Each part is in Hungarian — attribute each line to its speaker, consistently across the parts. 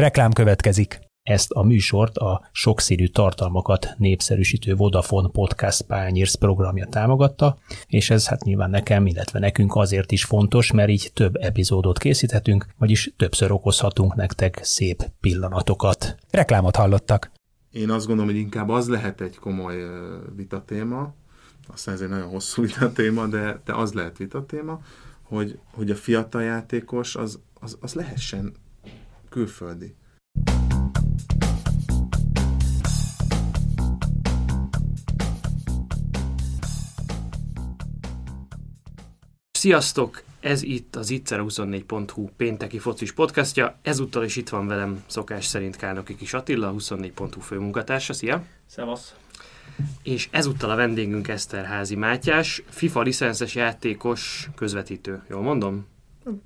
Speaker 1: Reklám következik.
Speaker 2: Ezt a műsort a sokszínű tartalmakat népszerűsítő Vodafone Podcast Pányérsz programja támogatta, és ez hát nyilván nekem, illetve nekünk azért is fontos, mert így több epizódot készíthetünk, vagyis többször okozhatunk nektek szép pillanatokat.
Speaker 1: Reklámot hallottak.
Speaker 3: Én azt gondolom, hogy inkább az lehet egy komoly vitatéma, aztán ez egy nagyon hosszú vitatéma, de, de az lehet vitatéma, hogy, hogy a fiatal játékos az, az, az lehessen külföldi.
Speaker 4: Sziasztok! Ez itt az itzer24.hu pénteki focis podcastja. Ezúttal is itt van velem szokás szerint Kálnoki Kis Attila, 24.hu főmunkatársa. Szia!
Speaker 5: Szevasz!
Speaker 4: És ezúttal a vendégünk Eszterházi Mátyás, FIFA licenszes játékos közvetítő. Jól mondom?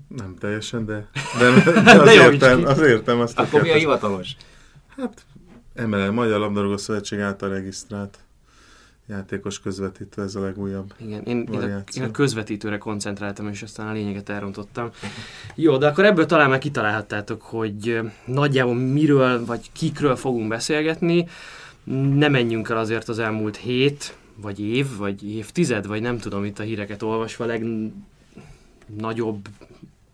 Speaker 3: Nem teljesen, de, de, de az, de értem, az értem. Azt
Speaker 5: Akkor mi a hivatalos?
Speaker 3: Hát MLL, Magyar Labdarúgó Szövetség által regisztrált játékos közvetítő, ez a legújabb
Speaker 4: Igen, én, én, a, én a közvetítőre koncentráltam, és aztán a lényeget elrontottam. Jó, de akkor ebből talán már kitalálhattátok, hogy nagyjából miről, vagy kikről fogunk beszélgetni. Ne menjünk el azért az elmúlt hét, vagy év, vagy évtized, vagy nem tudom itt a híreket olvasva, legnagyobb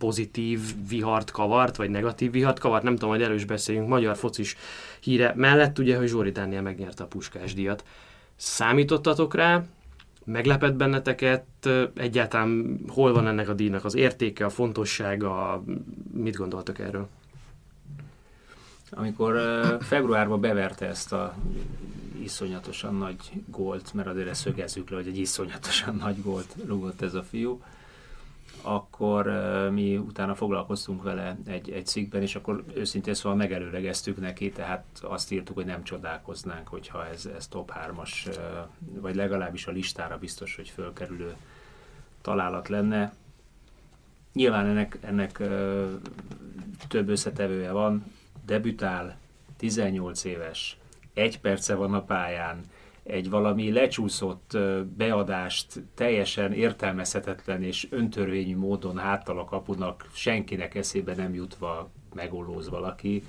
Speaker 4: pozitív vihart kavart, vagy negatív vihart kavart, nem tudom, hogy erős beszéljünk, magyar focis híre mellett, ugye, hogy Zsóri Dániel megnyerte a Puskás díjat. Számítottatok rá? Meglepett benneteket? Egyáltalán hol van ennek a díjnak az értéke, a fontossága? Mit gondoltok erről?
Speaker 5: Amikor februárban beverte ezt a iszonyatosan nagy gólt, mert azért ezt szögezzük le, hogy egy iszonyatosan nagy gólt rúgott ez a fiú, akkor mi utána foglalkoztunk vele egy, egy cikkben, és akkor őszintén szóval megelőlegeztük neki, tehát azt írtuk, hogy nem csodálkoznánk, hogyha ez, ez top 3-as, uh, vagy legalábbis a listára biztos, hogy fölkerülő találat lenne. Nyilván ennek, ennek több összetevője van, debütál, 18 éves, egy perce van a pályán, egy valami lecsúszott beadást teljesen értelmezhetetlen és öntörvényű módon háttal a kapunak senkinek eszébe nem jutva megolóz valaki,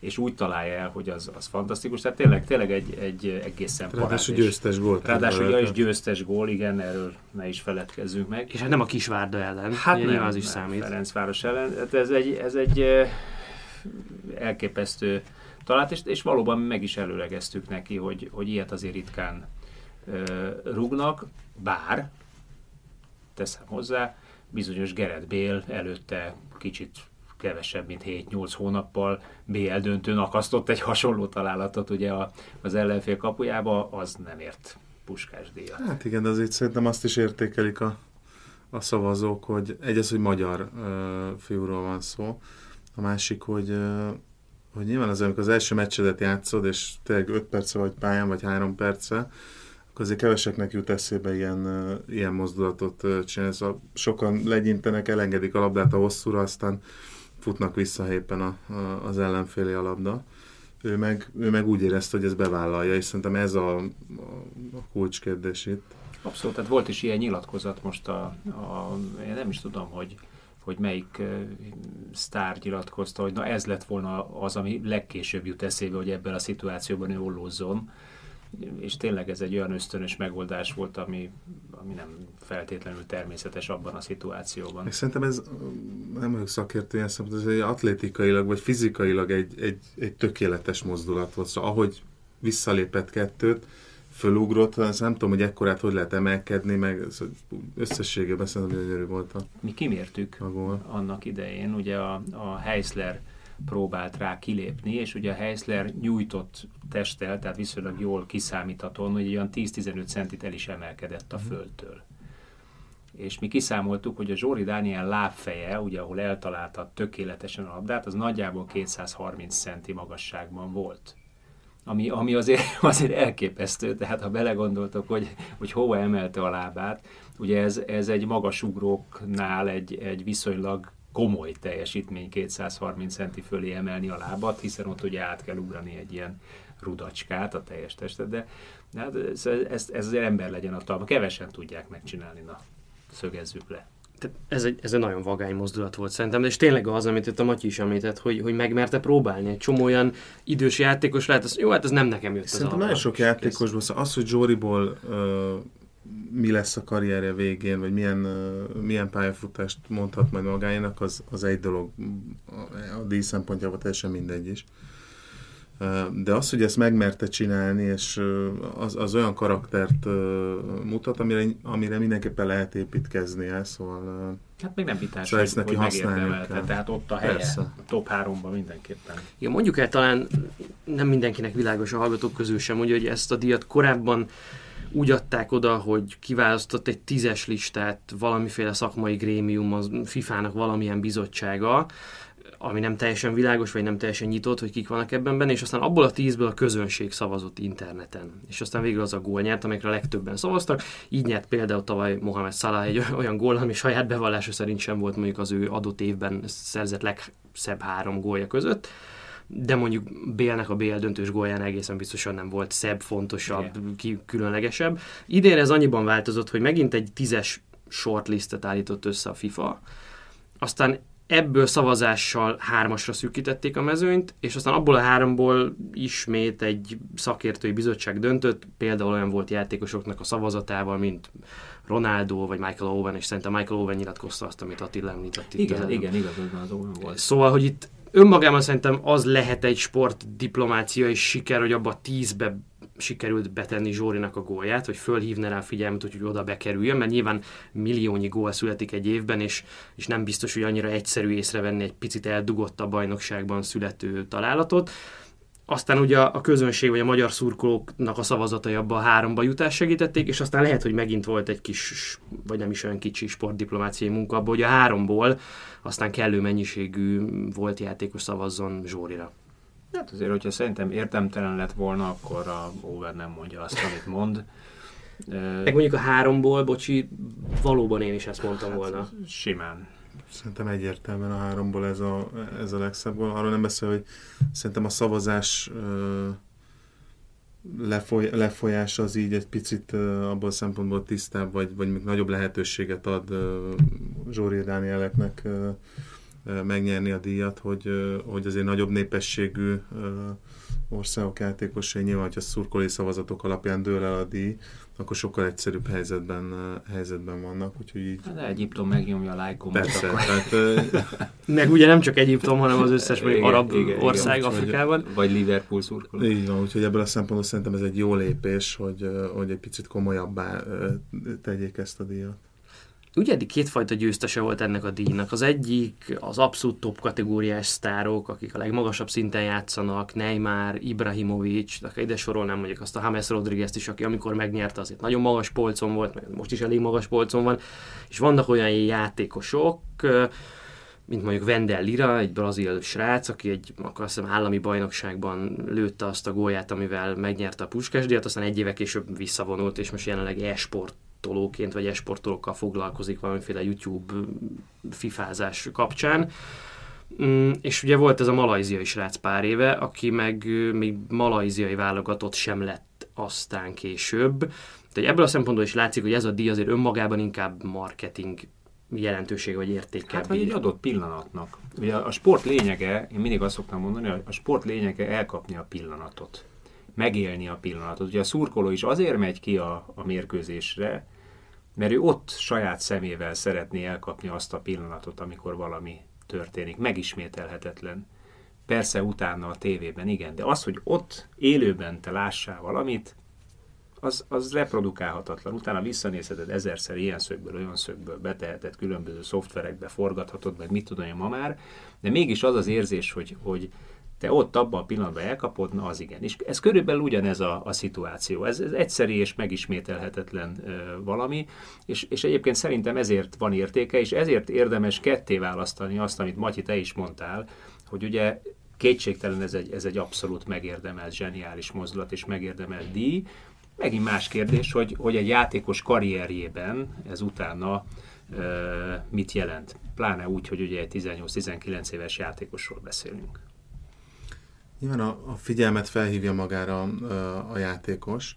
Speaker 5: és úgy találja el, hogy az, az fantasztikus. Tehát tényleg, tényleg egy, egy egészen
Speaker 3: parát. Ráadásul győztes gól.
Speaker 5: Ráadásul ja, is győztes gól, igen, erről ne is feledkezzünk meg.
Speaker 4: És hát nem a Kisvárda ellen.
Speaker 5: Hát nem,
Speaker 4: az is
Speaker 5: nem,
Speaker 4: számít.
Speaker 5: Ferencváros ellen. Hát ez egy, ez egy elképesztő talált, és, és valóban meg is előlegeztük neki, hogy, hogy ilyet azért ritkán ö, rúgnak, bár, teszem hozzá, bizonyos Gerett Bél előtte kicsit kevesebb, mint 7-8 hónappal BL döntőn akasztott egy hasonló találatot ugye a, az ellenfél kapujába, az nem ért puskás díjat.
Speaker 3: Hát igen, de azért szerintem azt is értékelik a, a szavazók, hogy egyes, hogy magyar ö, fiúról van szó, a másik, hogy hogy nyilván az, amikor az első meccsedet játszod, és tényleg 5 perce vagy pályán, vagy 3 perce, akkor azért keveseknek jut eszébe ilyen, ilyen mozdulatot csinálni. Szóval sokan legyintenek, elengedik a labdát a hosszúra, aztán futnak vissza éppen a, a, az ellenféli a labda. Ő meg, ő meg úgy érezte, hogy ez bevállalja, és szerintem ez a, a, a kulcskérdés itt.
Speaker 5: Abszolút, tehát volt is ilyen nyilatkozat most a, a én nem is tudom, hogy hogy melyik uh, sztár nyilatkozta, hogy na ez lett volna az, ami legkésőbb jut eszébe, hogy ebben a szituációban ő ollózzon. És tényleg ez egy olyan ösztönös megoldás volt, ami, ami nem feltétlenül természetes abban a szituációban.
Speaker 3: És szerintem ez, nem vagyok szakértő ilyen szempontból, ez egy atlétikailag vagy fizikailag egy, egy, egy tökéletes mozdulat volt. Szóval ahogy visszalépett kettőt, fölugrott, azt nem tudom, hogy ekkorát hogy lehet emelkedni, meg összességében szerintem gyönyörű volt a
Speaker 5: Mi kimértük a gól. annak idején, ugye a, a Heisler próbált rá kilépni, és ugye a Heisler nyújtott testtel, tehát viszonylag jól kiszámíthatóan, hogy olyan 10-15 centit el is emelkedett a mhm. földtől. És mi kiszámoltuk, hogy a Zsóri Dániel lábfeje, ugye ahol eltalálta tökéletesen a labdát, az nagyjából 230 centi magasságban volt ami, ami azért, azért elképesztő, tehát ha belegondoltok, hogy, hogy hova emelte a lábát, ugye ez, ez egy magasugróknál egy, egy viszonylag komoly teljesítmény 230 centi fölé emelni a lábat, hiszen ott ugye át kell ugrani egy ilyen rudacskát a teljes testet, de, hát ez, ez, ez az ember legyen a talma. Kevesen tudják megcsinálni, na, szögezzük le.
Speaker 4: Tehát ez egy, ez egy nagyon vagány mozdulat volt szerintem, és tényleg az, amit itt a Matyi is említett, hogy, hogy megmerte próbálni. Egy csomó olyan idős játékos lehet, az, jó, hát ez nem nekem jött
Speaker 3: Szerintem nagyon sok játékosból, szóval az, hogy Zsóriból uh, mi lesz a karrierje végén, vagy milyen, uh, milyen pályafutást mondhat majd magáénak, az, az egy dolog. A, a díj szempontjából teljesen mindegy is. De az, hogy ezt megmerte csinálni, és az, az olyan karaktert mutat, amire, amire mindenképpen lehet építkezni el, szóval...
Speaker 5: Hát még nem vitás, szóval hogy, neki használni tehát ott a helye, Persze. a top 3-ban mindenképpen.
Speaker 4: Igen, mondjuk el talán nem mindenkinek világos a hallgatók közül sem, hogy, hogy ezt a díjat korábban úgy adták oda, hogy kiválasztott egy tízes listát valamiféle szakmai grémium, az FIFA-nak valamilyen bizottsága, ami nem teljesen világos, vagy nem teljesen nyitott, hogy kik vannak ebben benne, és aztán abból a tízből a közönség szavazott interneten. És aztán végül az a gól nyert, amikre a legtöbben szavaztak. Így nyert például tavaly Mohamed Salah egy olyan gól, ami saját bevallása szerint sem volt mondjuk az ő adott évben szerzett legszebb három gólja között de mondjuk Bélnek a Bél döntős gólján egészen biztosan nem volt szebb, fontosabb, ki, különlegesebb. Idén ez annyiban változott, hogy megint egy tízes shortlistet állított össze a FIFA, aztán ebből szavazással hármasra szűkítették a mezőnyt, és aztán abból a háromból ismét egy szakértői bizottság döntött, például olyan volt játékosoknak a szavazatával, mint Ronaldo vagy Michael Owen, és szerintem Michael Owen nyilatkozta azt, amit Attila említett
Speaker 5: itt. Igen, igen, igazad az Owen volt.
Speaker 4: Szóval, hogy itt önmagában szerintem az lehet egy sportdiplomácia és siker, hogy abba tízbe sikerült betenni Zsórinak a gólját, hogy fölhívne rá figyelmet, hogy oda bekerüljön, mert nyilván milliónyi gól születik egy évben, és, és nem biztos, hogy annyira egyszerű észrevenni egy picit eldugott a bajnokságban születő találatot. Aztán ugye a közönség vagy a magyar szurkolóknak a szavazatai abba a háromba jutás segítették, és aztán lehet, hogy megint volt egy kis, vagy nem is olyan kicsi sportdiplomáciai munka abban, hogy a háromból aztán kellő mennyiségű volt játékos szavazzon Zsórira.
Speaker 5: Hát azért, hogyha szerintem értemtelen lett volna, akkor a Over nem mondja azt, amit mond.
Speaker 4: Meg mondjuk a háromból, bocsi, valóban én is ezt mondtam hát, volna.
Speaker 5: Simán.
Speaker 3: Szerintem egyértelműen a háromból ez a, ez a legszebb volt. Arról nem beszél, hogy szerintem a szavazás lefoly, lefolyás az így egy picit abból a szempontból tisztább, vagy, vagy még nagyobb lehetőséget ad Zsóri Dánieleknek megnyerni a díjat, hogy, hogy azért nagyobb népességű országok játékosai nyilván, hogyha szurkolói szavazatok alapján dől el a díj, akkor sokkal egyszerűbb helyzetben, helyzetben vannak, úgyhogy így...
Speaker 5: Hát de Egyiptom megnyomja a lájkomat.
Speaker 3: Persze, akkor... tehát,
Speaker 4: Meg ugye nem csak Egyiptom, hanem az összes igen, arab igen, ország igen, Afrikában.
Speaker 5: Vagy, vagy Liverpool szurkoló.
Speaker 3: Így van, úgyhogy ebből a szempontból szerintem ez egy jó lépés, hogy, hogy egy picit komolyabbá tegyék ezt a díjat.
Speaker 4: Ugye eddig kétfajta győztese volt ennek a díjnak. Az egyik az abszolút top kategóriás sztárok, akik a legmagasabb szinten játszanak, Neymar, Ibrahimovic, de ide sorolnám mondjuk azt a James Rodriguez-t is, aki amikor megnyerte, azért nagyon magas polcon volt, meg most is elég magas polcon van, és vannak olyan játékosok, mint mondjuk Wendell Lira, egy brazil srác, aki egy akkor azt hiszem állami bajnokságban lőtte azt a gólját, amivel megnyerte a Puskás díjat, aztán egy éve később visszavonult, és most jelenleg e-sport esportolóként vagy esportolókkal foglalkozik valamiféle YouTube fifázás kapcsán. Mm, és ugye volt ez a malajziai srác pár éve, aki meg még malajziai válogatott sem lett aztán később. Tehát ebből a szempontból is látszik, hogy ez a díj azért önmagában inkább marketing jelentősége vagy értéke.
Speaker 5: Hát vagy egy adott pillanatnak. Ugye a sport lényege, én mindig azt szoktam mondani, hogy a sport lényege elkapni a pillanatot megélni a pillanatot. Ugye a szurkoló is azért megy ki a, a mérkőzésre, mert ő ott saját szemével szeretné elkapni azt a pillanatot, amikor valami történik. Megismételhetetlen. Persze utána a tévében, igen, de az, hogy ott élőben te lássál valamit, az, az reprodukálhatatlan. Utána visszanézheted ezerszer ilyen szögből, olyan szögből, beteheted különböző szoftverekbe, forgathatod, meg mit tudom én ma már, de mégis az az érzés, hogy, hogy te ott abban a pillanatban elkapod, na az igen. És ez körülbelül ugyanez a, a szituáció. Ez, ez egyszerű és megismételhetetlen ö, valami, és, és egyébként szerintem ezért van értéke, és ezért érdemes ketté választani azt, amit Matyi, te is mondtál, hogy ugye kétségtelen ez egy, ez egy abszolút megérdemelt, zseniális mozdulat és megérdemelt díj. Megint más kérdés, hogy, hogy egy játékos karrierjében ez utána ö, mit jelent. Pláne úgy, hogy ugye egy 18-19 éves játékosról beszélünk.
Speaker 3: Nyilván a, a figyelmet felhívja magára a, játékos,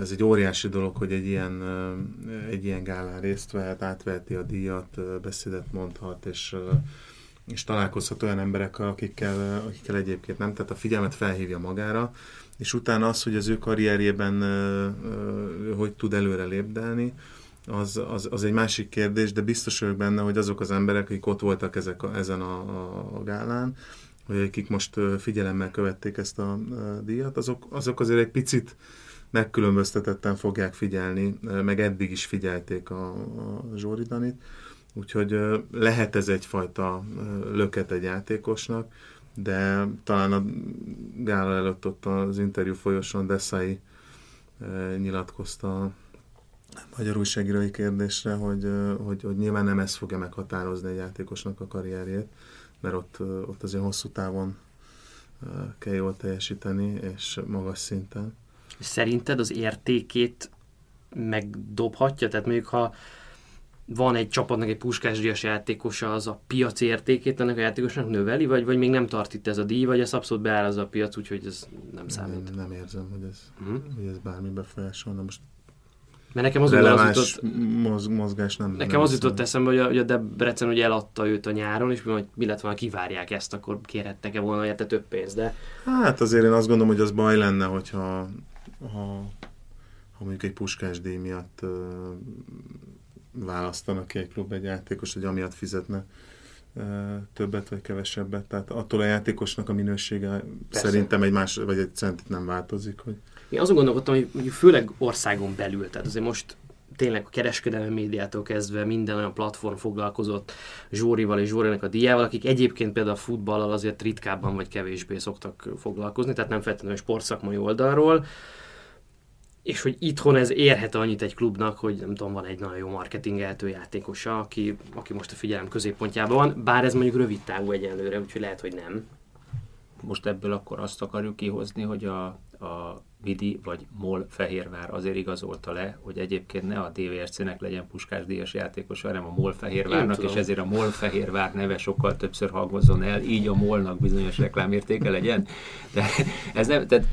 Speaker 3: ez egy óriási dolog, hogy egy ilyen, egy ilyen gálán részt vehet, átveheti a díjat, beszédet mondhat, és, és találkozhat olyan emberekkel, akikkel, akikkel egyébként nem, tehát a figyelmet felhívja magára, és utána az, hogy az ő karrierjében hogy tud előre lépdelni, az, az, az egy másik kérdés, de biztos vagyok benne, hogy azok az emberek, akik ott voltak ezek a, ezen a, a gálán, vagy akik most figyelemmel követték ezt a, díjat, azok, azok azért egy picit megkülönböztetetten fogják figyelni, meg eddig is figyelték a, a Zsóridanit, úgyhogy lehet ez egyfajta löket egy játékosnak, de talán a gála előtt ott az interjú folyosón Deszai nyilatkozta a magyar újságírói kérdésre, hogy, hogy, hogy nyilván nem ez fogja meghatározni egy játékosnak a karrierjét, mert ott, ott azért hosszú távon kell jól teljesíteni, és magas szinten.
Speaker 4: Szerinted az értékét megdobhatja? Tehát mondjuk, ha van egy csapatnak egy puskásdíjas játékosa, az a piac értékét ennek a játékosnak növeli, vagy, vagy még nem tart itt ez a díj, vagy ez abszolút beáll az a piac, úgyhogy ez nem számít?
Speaker 3: Nem, nem érzem, hogy ez, uh-huh. hogy ez bármi befolyásolna. Most
Speaker 4: mert nekem az, az jutott,
Speaker 3: moz, mozgás nem.
Speaker 4: Nekem nem az jutott eszembe, hogy a, hogy a Debrecen ugye eladta őt a nyáron, és hogy mi lett volna, kivárják ezt, akkor kérhettek-e volna érte több pénzt, de...
Speaker 3: Hát azért én azt gondolom, hogy az baj lenne, hogyha ha, ha mondjuk egy puskás díj miatt uh, választanak ki egy klub egy játékos, hogy amiatt fizetne többet vagy kevesebbet. Tehát attól a játékosnak a minősége Persze. szerintem egy más, vagy egy centit nem változik, hogy
Speaker 4: én azon gondolkodtam, hogy mondjuk főleg országon belül, tehát azért most tényleg a kereskedelmi médiától kezdve minden olyan platform foglalkozott Zsórival és Zsórinak a diával, akik egyébként például a futballal azért ritkábban vagy kevésbé szoktak foglalkozni, tehát nem feltétlenül sportszakmai oldalról, és hogy itthon ez érhet annyit egy klubnak, hogy nem tudom, van egy nagyon jó marketingeltő játékosa, aki, aki most a figyelem középpontjában van, bár ez mondjuk rövid távú egyenlőre, úgyhogy lehet, hogy nem.
Speaker 5: Most ebből akkor azt akarjuk kihozni, hogy a, a Vidi vagy MOL Fehérvár azért igazolta le, hogy egyébként ne a DVSC-nek legyen puskásdíjas játékos, hanem a MOL Fehérvárnak, és ezért a MOL Fehérvár neve sokkal többször hangozzon el, így a MOL-nak bizonyos reklámértéke legyen. De ez nem, tehát,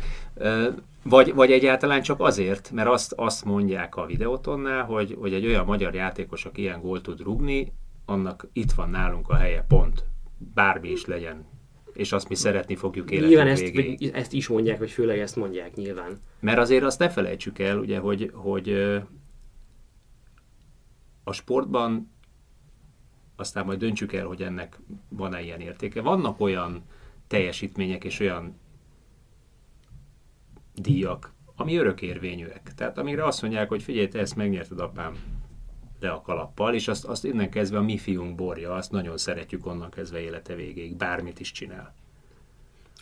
Speaker 5: vagy, vagy egyáltalán csak azért, mert azt, azt mondják a videótonnál, hogy, hogy egy olyan magyar játékos, aki ilyen gólt tud rugni, annak itt van nálunk a helye, pont. Bármi is legyen, és azt mi szeretni fogjuk életünk
Speaker 4: Nyilván ezt, végéig. ezt is mondják, vagy főleg ezt mondják nyilván.
Speaker 5: Mert azért azt ne felejtsük el, ugye, hogy, hogy a sportban aztán majd döntsük el, hogy ennek van-e ilyen értéke. Vannak olyan teljesítmények és olyan díjak, ami örökérvényűek. Tehát amire azt mondják, hogy figyelj, te ezt megnyerted apám, le a kalappal, és azt, azt innen kezdve a mi fiunk borja, azt nagyon szeretjük onnan kezdve élete végéig, bármit is csinál.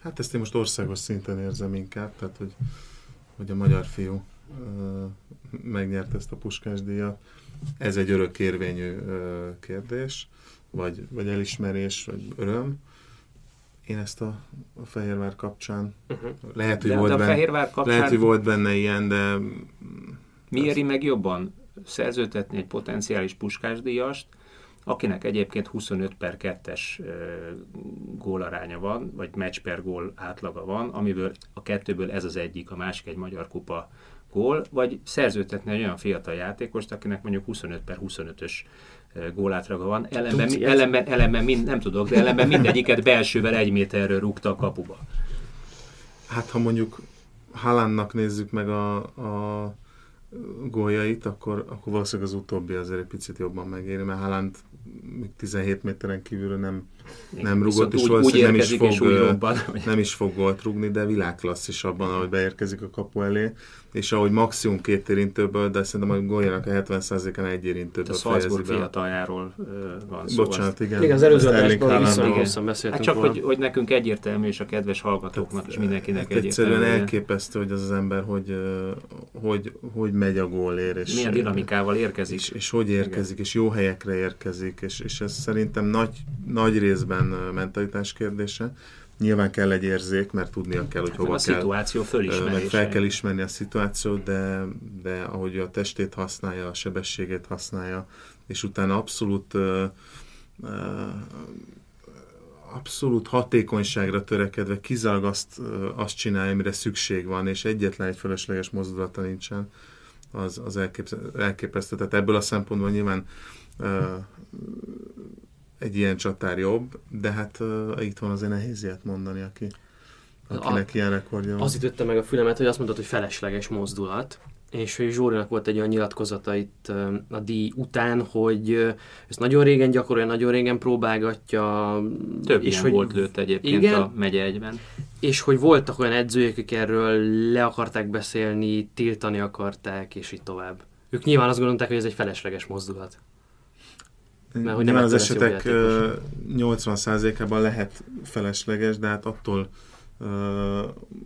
Speaker 3: Hát ezt én most országos szinten érzem inkább, tehát hogy, hogy a magyar fiú ö, megnyert ezt a puskás díjat. Ez egy örökérvényű ö, kérdés, vagy, vagy elismerés, vagy öröm. Én ezt a, a Fehérvár kapcsán, uh-huh. lehet, hogy, de, volt de benne, kapcsán... lehet, hogy volt benne ilyen, de...
Speaker 5: Mi éri meg jobban? Szerződtetni egy potenciális puskásdíjast, akinek egyébként 25 per 2-es gólaránya van, vagy meccs per gól átlaga van, amiből a kettőből ez az egyik, a másik egy magyar kupa gól, vagy szerződtetni egy olyan fiatal játékost, akinek mondjuk 25 per 25-ös gólátlaga van, ellenben, Tudsz, ellenben, ellenben mind, nem tudok, de ellenben mindegyiket belsővel egy méterről rúgta a kapuba.
Speaker 3: Hát ha mondjuk Haalandnak nézzük meg a, a góljait, akkor, akkor valószínűleg az utóbbi azért egy picit jobban megéri, mert Haaland még 17 méteren kívülről nem, nem rugott, és valószínűleg nem is, fog, nem is fog gólt rugni, de világklasszis abban, ahogy beérkezik a kapu elé, és ahogy maximum két érintőből, de szerintem a góljának a 70%-án egy érintőből
Speaker 5: fejezi be. fiataljáról van szó.
Speaker 3: Bocsánat, igen.
Speaker 4: Igen, az előző adásban viszont beszéltünk
Speaker 5: hát csak, hogy, hogy nekünk egyértelmű, és a kedves hallgatóknak is mindenkinek
Speaker 3: hát egyértelmű. Egyszerűen elképesztő, hogy az az ember, hogy, hogy, hogy megy a gólér. És,
Speaker 5: Milyen dinamikával érkezik.
Speaker 3: És, és hogy érkezik, igen. és jó helyekre érkezik, és, és ez szerintem nagy, nagy részben mentalitás kérdése Nyilván kell egy érzék, mert tudnia kell, hogy hát hova a kell.
Speaker 5: A szituáció
Speaker 3: fölismerése. Fel kell ismerni a szituációt, de, de ahogy a testét használja, a sebességét használja, és utána abszolút abszolút hatékonyságra törekedve kizárólag azt, azt csinálja, amire szükség van, és egyetlen egy fölösleges mozdulata nincsen, az, az elképesztő. Tehát ebből a szempontból nyilván uh, egy ilyen csatár jobb, de hát uh, itt van azért nehéz ilyet mondani, aki, akinek a, ilyen rekordja van.
Speaker 4: Az ütötte meg a fülemet, hogy azt mondtad, hogy felesleges mozdulat, és hogy Zsórinak volt egy olyan nyilatkozata itt a díj után, hogy ezt nagyon régen gyakorolja, nagyon régen próbálgatja.
Speaker 5: Több és hogy volt lőtt egyébként igen, a megye egyben.
Speaker 4: És hogy voltak olyan edzők, akik erről le akarták beszélni, tiltani akarták, és így tovább. Ők nyilván azt gondolták, hogy ez egy felesleges mozdulat.
Speaker 3: Mert hogy nem az esetek 80%-ában lehet felesleges, de hát attól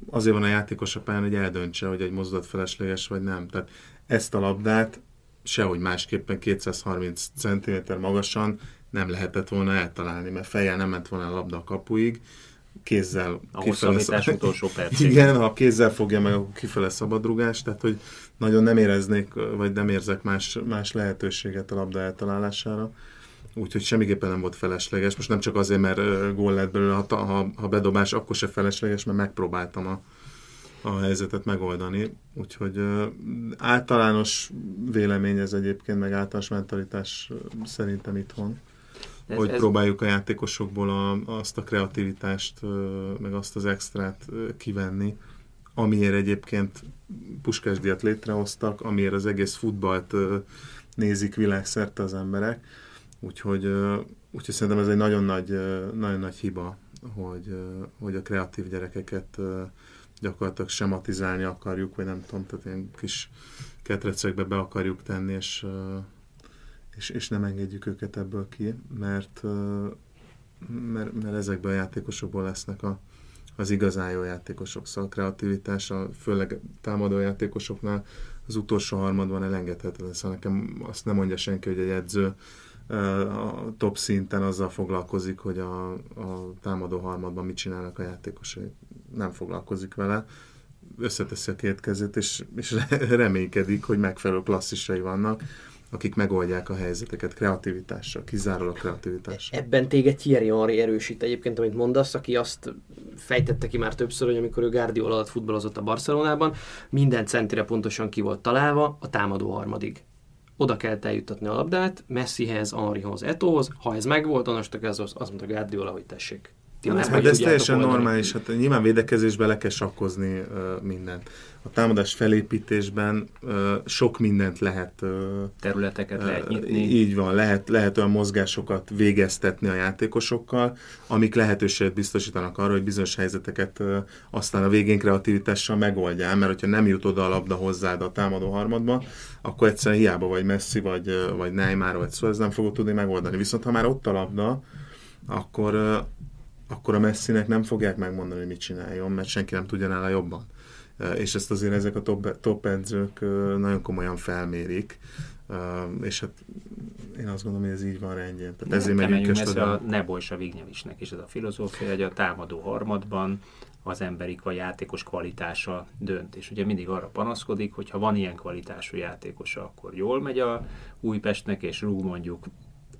Speaker 3: azért van a játékos a pályán, hogy eldöntse, hogy egy mozdulat felesleges vagy nem. Tehát ezt a labdát sehogy másképpen 230 cm magasan nem lehetett volna eltalálni, mert fejjel nem ment volna a labda a kapuig, kézzel
Speaker 5: a kifele szab... utolsó
Speaker 3: percig. Igen, ha kézzel fogja meg, akkor kifele szabadrugás, tehát hogy nagyon nem éreznék, vagy nem érzek más, más lehetőséget a labda eltalálására úgyhogy semmiképpen nem volt felesleges. Most nem csak azért, mert gól lett belőle, ha, ha, ha bedobás, akkor se felesleges, mert megpróbáltam a, a helyzetet megoldani. Úgyhogy általános vélemény ez egyébként, meg általános mentalitás szerintem itthon. Ez, hogy ez... próbáljuk a játékosokból a, azt a kreativitást, meg azt az extrát kivenni, amiért egyébként puskásdiat létrehoztak, amiért az egész futballt nézik világszerte az emberek Úgyhogy, úgyhogy szerintem ez egy nagyon nagy, nagyon nagy hiba, hogy, hogy a kreatív gyerekeket gyakorlatilag sematizálni akarjuk, vagy nem tudom, tehát ilyen kis ketrecekbe be akarjuk tenni, és, és, és nem engedjük őket ebből ki, mert, mert, mert ezekben a játékosokból lesznek a, az igazán jó játékosok. Szóval a kreativitás, a, főleg támadó játékosoknál az utolsó harmadban elengedhetetlen. Szóval nekem azt nem mondja senki, hogy egy edző a top szinten azzal foglalkozik, hogy a, a támadó harmadban mit csinálnak a játékosai. Nem foglalkozik vele, összeteszi a két kezét, és, és reménykedik, hogy megfelelő klasszisai vannak, akik megoldják a helyzeteket kreativitással, kizárólag kreativitással.
Speaker 4: Ebben téged Thierry Henry erősít egyébként, amit mondasz, aki azt fejtette ki már többször, hogy amikor ő Guardiola alatt futballozott a Barcelonában, minden centire pontosan ki volt találva a támadó harmadig oda kell eljuttatni a labdát, Messihez, Henryhoz, Etohoz, ha ez megvolt, onnastól ez az, azt mondta Guardiola, hogy tessék.
Speaker 3: Ja, ez, hát ez teljesen oldani. normális, hát nyilván védekezésbe le kell sakkozni uh, mindent. A támadás felépítésben uh, sok mindent lehet... Uh,
Speaker 5: Területeket uh, lehet nyitni.
Speaker 3: Így van, lehet, lehet olyan mozgásokat végeztetni a játékosokkal, amik lehetőséget biztosítanak arra, hogy bizonyos helyzeteket uh, aztán a végén kreativitással megoldjál, mert hogyha nem jut oda a labda hozzád a támadó harmadba, akkor egyszerűen hiába vagy Messi, vagy, vagy Neymar, vagy szó, ez nem fogod tudni megoldani. Viszont ha már ott a labda, akkor, akkor a Messinek nem fogják megmondani, hogy mit csináljon, mert senki nem tudja nála jobban. És ezt azért ezek a top, top edzők nagyon komolyan felmérik, és hát én azt gondolom, hogy ez így van rendjén.
Speaker 5: Tehát ezért megyünk ez a Neboj Savignyevicnek is ez a filozófia, hogy a támadó harmadban az emberi vagy játékos kvalitása dönt. És ugye mindig arra panaszkodik, hogy ha van ilyen kvalitású játékosa, akkor jól megy a Újpestnek, és rúg mondjuk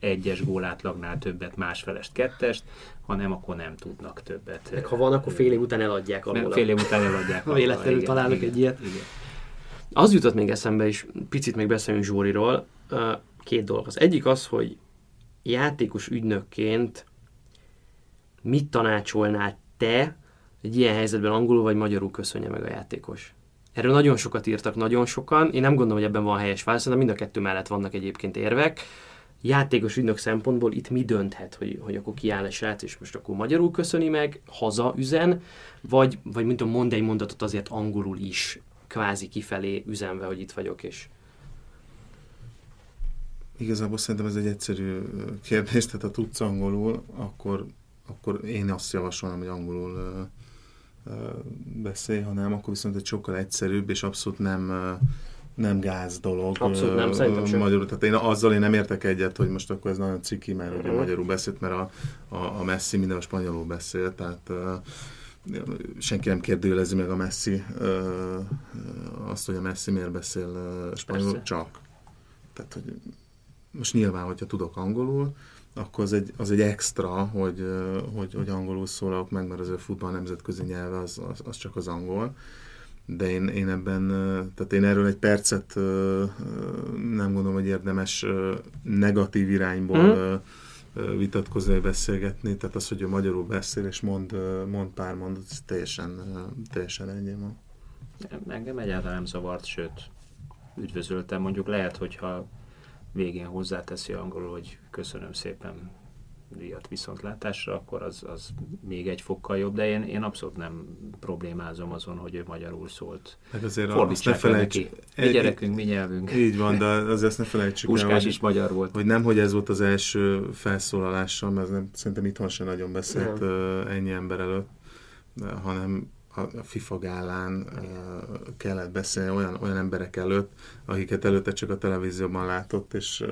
Speaker 5: egyes gólátlagnál többet, másfelest, kettest, ha nem, akkor nem tudnak többet.
Speaker 4: Meg ha van, akkor fél év után eladják
Speaker 5: alól. Fél év után eladják
Speaker 4: Ha véletlenül találnak egy ilyet. Igen. Az jutott még eszembe, és picit még beszélünk Zsóriról, két dolog. Az egyik az, hogy játékos ügynökként mit tanácsolnál te egy ilyen helyzetben angolul vagy magyarul köszönje meg a játékos? Erről nagyon sokat írtak, nagyon sokan. Én nem gondolom, hogy ebben van helyes válasz, de mind a kettő mellett vannak egyébként érvek játékos ügynök szempontból itt mi dönthet, hogy, hogy akkor kiáll egy srác, és most akkor magyarul köszöni meg, haza üzen, vagy, vagy mint a mond egy mondatot azért angolul is kvázi kifelé üzenve, hogy itt vagyok, és
Speaker 3: Igazából szerintem ez egy egyszerű kérdés, tehát ha tudsz angolul, akkor, akkor én azt javasolom, hogy angolul beszélj, ha nem, akkor viszont egy sokkal egyszerűbb, és abszolút nem nem gáz dolog.
Speaker 4: Abszolút nem, szerintem sem.
Speaker 3: Magyarul, tehát én azzal én nem értek egyet, hogy most akkor ez nagyon ciki, mert ugye magyarul beszélt, mert a, a, a Messi minden a spanyolul beszél, tehát uh, senki nem kérdőjelezi meg a Messi uh, azt, hogy a Messi miért beszél uh, spanyolul, Persze. csak. Tehát, hogy most nyilván, hogyha tudok angolul, akkor az egy, az egy extra, hogy, hogy, hogy angolul szólalok meg, mert az a futball nemzetközi nyelve az, az, az csak az angol. De én, én ebben, tehát én erről egy percet nem gondolom, hogy érdemes negatív irányból mm. vitatkozni, beszélgetni. Tehát az, hogy ő magyarul beszél és mond, mond pár mondat, ez teljesen, teljesen ennyi van.
Speaker 5: Engem egyáltalán nem zavart, sőt, üdvözöltem. Mondjuk lehet, hogyha végén hozzáteszi angolul, hogy köszönöm szépen díjat viszontlátásra, akkor az, az még egy fokkal jobb, de én, én abszolút nem problémázom azon, hogy ő magyarul szólt.
Speaker 3: Hát azért azt ne felejtsük.
Speaker 5: Mi gyerekünk, mi nyelvünk.
Speaker 3: Így van, de azért ezt ne felejtsük
Speaker 5: Puskás el, hogy, is magyar volt.
Speaker 3: Hogy nem, hogy ez volt az első felszólalása, mert nem, szerintem itthon sem nagyon beszélt nem. ennyi ember előtt, hanem a FIFA gálán kellett beszélni olyan, olyan emberek előtt, akiket előtte csak a televízióban látott, és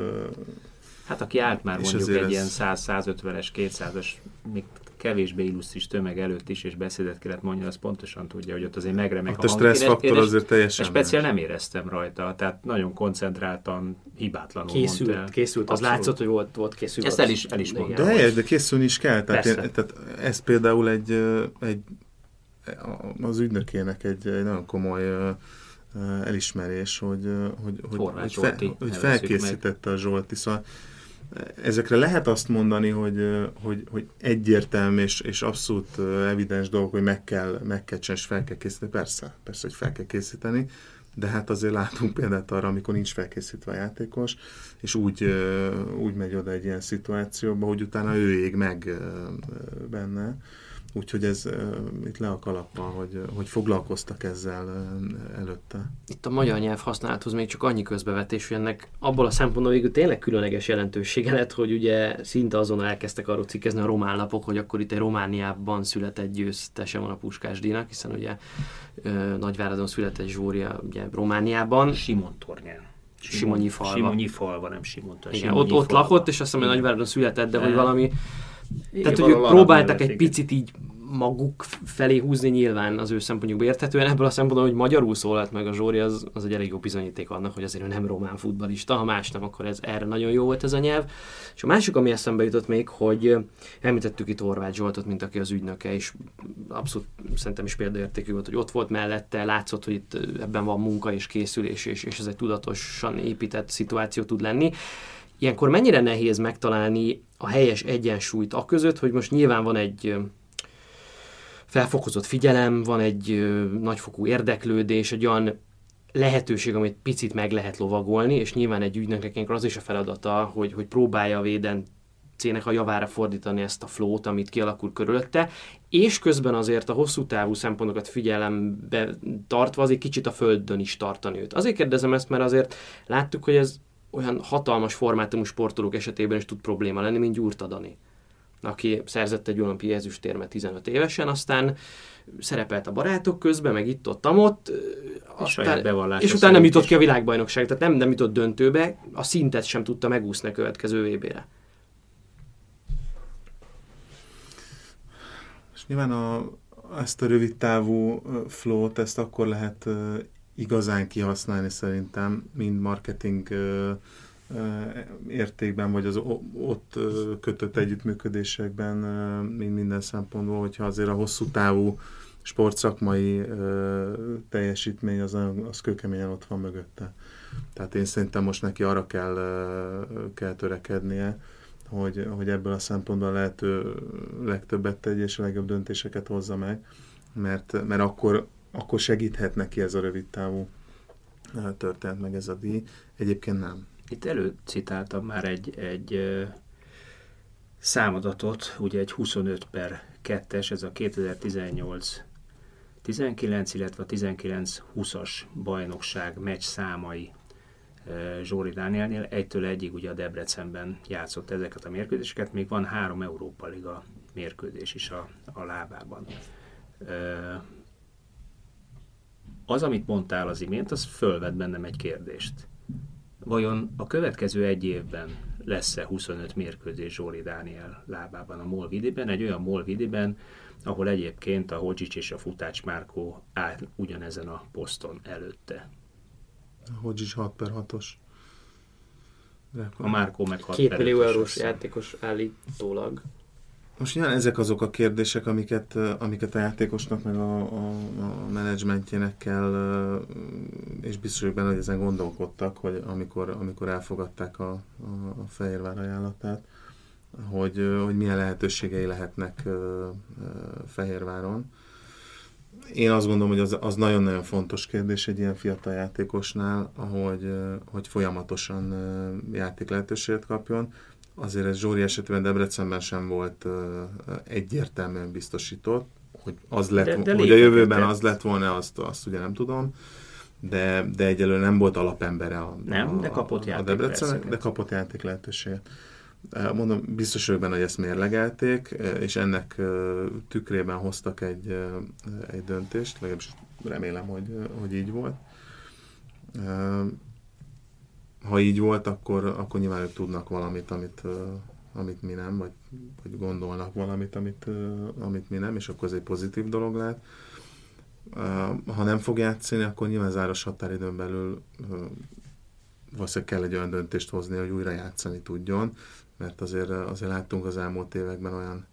Speaker 5: Hát aki állt már mondjuk egy ez... ilyen 100-150-es, 200-as, még kevésbé illusztris tömeg előtt is, és beszédet kellett mondani, az pontosan tudja, hogy ott azért megremek
Speaker 3: ott a, a stresszfaktor azért teljesen
Speaker 5: Speciál nem éreztem rajta, tehát nagyon koncentráltan, hibátlanul
Speaker 4: Készült, mondta. készült, az Abszolút. látszott, hogy volt, volt készült.
Speaker 5: Ezt el is, el is mondta.
Speaker 3: De, de készülni is kell, tehát, én, tehát ez például egy, egy az ügynökének egy, egy nagyon komoly elismerés, hogy, hogy, hogy, hogy, fel, hogy felkészítette meg. a Zsolti. Szóval ezekre lehet azt mondani, hogy, hogy, hogy egyértelmű és, és abszolút evidens dolog, hogy meg kell, meg kell csinálni, és fel kell készíteni. Persze, persze, hogy fel kell készíteni, de hát azért látunk példát arra, amikor nincs felkészítve a játékos, és úgy, úgy megy oda egy ilyen szituációba, hogy utána ő ég meg benne. Úgyhogy ez itt le a kalappal, hogy, hogy foglalkoztak ezzel előtte.
Speaker 4: Itt a magyar nyelv használathoz még csak annyi közbevetés, hogy ennek abból a szempontból végül tényleg különleges jelentősége lett, hogy ugye szinte azon elkezdtek arról cikkezni a román lapok, hogy akkor itt egy Romániában született győztese van a Puskás Dínak, hiszen ugye Nagyváradon született Zsória ugye Romániában.
Speaker 5: Simon Tornyán.
Speaker 4: Simonyi falva.
Speaker 5: Simonyi falva, nem Simon
Speaker 4: Igen, ott, ott lakott, és azt hiszem, hogy Nagyváradon született, de hogy valami tehát, hogy ők próbáltak egy picit így maguk felé húzni nyilván az ő szempontjukból érthetően. Ebből a szempontból, hogy magyarul szólalt meg a Zsóri, az, az egy elég jó bizonyíték annak, hogy azért ő nem román futbalista, ha más nem, akkor ez erre nagyon jó volt ez a nyelv. És a másik, ami eszembe jutott még, hogy említettük itt Horváth Zsoltot, mint aki az ügynöke, és abszolút szerintem is példaértékű volt, hogy ott volt mellette, látszott, hogy itt ebben van munka és készülés, és, és ez egy tudatosan épített szituáció tud lenni. Ilyenkor mennyire nehéz megtalálni a helyes egyensúlyt a között, hogy most nyilván van egy felfokozott figyelem, van egy nagyfokú érdeklődés, egy olyan lehetőség, amit picit meg lehet lovagolni, és nyilván egy ügynöknek az is a feladata, hogy, hogy próbálja a véden a javára fordítani ezt a flót, amit kialakul körülötte, és közben azért a hosszú távú szempontokat figyelembe tartva azért kicsit a földön is tartani őt. Azért kérdezem ezt, mert azért láttuk, hogy ez olyan hatalmas formátumú sportolók esetében is tud probléma lenni, mint Gyurta Dani aki szerzett egy olimpiai ezüstérmet 15 évesen, aztán szerepelt a barátok közben, meg itt-ott, ott, aztán, és utána nem jutott ki a világbajnokság, tehát nem, nem jutott döntőbe, a szintet sem tudta megúszni a következő VB-re.
Speaker 3: És nyilván a, ezt a rövid távú flót, ezt akkor lehet igazán kihasználni szerintem, mind marketing értékben, vagy az ott kötött együttműködésekben, mind minden szempontból, hogyha azért a hosszú távú sportszakmai teljesítmény az, az kőkeményen ott van mögötte. Tehát én szerintem most neki arra kell, kell törekednie, hogy, hogy ebből a szempontból lehető legtöbbet tegye és a legjobb döntéseket hozza meg, mert, mert akkor, akkor segíthet neki ez a rövid távú történet meg ez a díj. Egyébként nem.
Speaker 5: Itt előcitáltam már egy, egy számadatot, ugye egy 25 per 2-es, ez a 2018 19, illetve a 19-20-as bajnokság meccs számai Zsóri Dánielnél. Egytől egyig ugye a Debrecenben játszott ezeket a mérkőzéseket, még van három Európa Liga mérkőzés is a, a lábában. Az, amit mondtál az imént, az fölvet bennem egy kérdést. Vajon a következő egy évben lesz-e 25 mérkőzés Zsóri Dániel lábában a MOL vidében, egy olyan MOL vidében, ahol egyébként a Hodzsics és a Futács Márkó áll ugyanezen a poszton előtte.
Speaker 3: A Hodzsics 6 per 6-os.
Speaker 5: A Márkó meg 6
Speaker 4: Két millió eurós játékos állítólag.
Speaker 3: Most nyilván ezek azok a kérdések, amiket, amiket a játékosnak, meg a, a, a menedzsmentjének kell, és biztos vagyok benne, hogy ezen gondolkodtak, hogy amikor, amikor elfogadták a, a, a Fehérvár ajánlatát, hogy, hogy milyen lehetőségei lehetnek Fehérváron. Én azt gondolom, hogy az, az nagyon-nagyon fontos kérdés egy ilyen fiatal játékosnál, hogy, hogy folyamatosan játék lehetőséget kapjon azért ez Zsóri esetében Debrecenben sem volt egyértelműen biztosított, hogy az lett, de, de hogy a jövőben az lett volna, azt, azt ugye nem tudom, de, de egyelőre nem volt alapembere a,
Speaker 5: nem, a, de kapott
Speaker 3: a Debrecennek, de kapott játék lehetőséget. Mondom, biztos vagyok benne, hogy ezt mérlegelték, és ennek tükrében hoztak egy, egy döntést, legalábbis remélem, hogy, hogy így volt ha így volt, akkor, akkor nyilván ők tudnak valamit, amit, amit mi nem, vagy, vagy gondolnak valamit, amit, amit mi nem, és akkor ez egy pozitív dolog lehet. Ha nem fog játszani, akkor nyilván záros határidőn belül valószínűleg kell egy olyan döntést hozni, hogy újra játszani tudjon, mert azért, azért láttunk az elmúlt években olyan,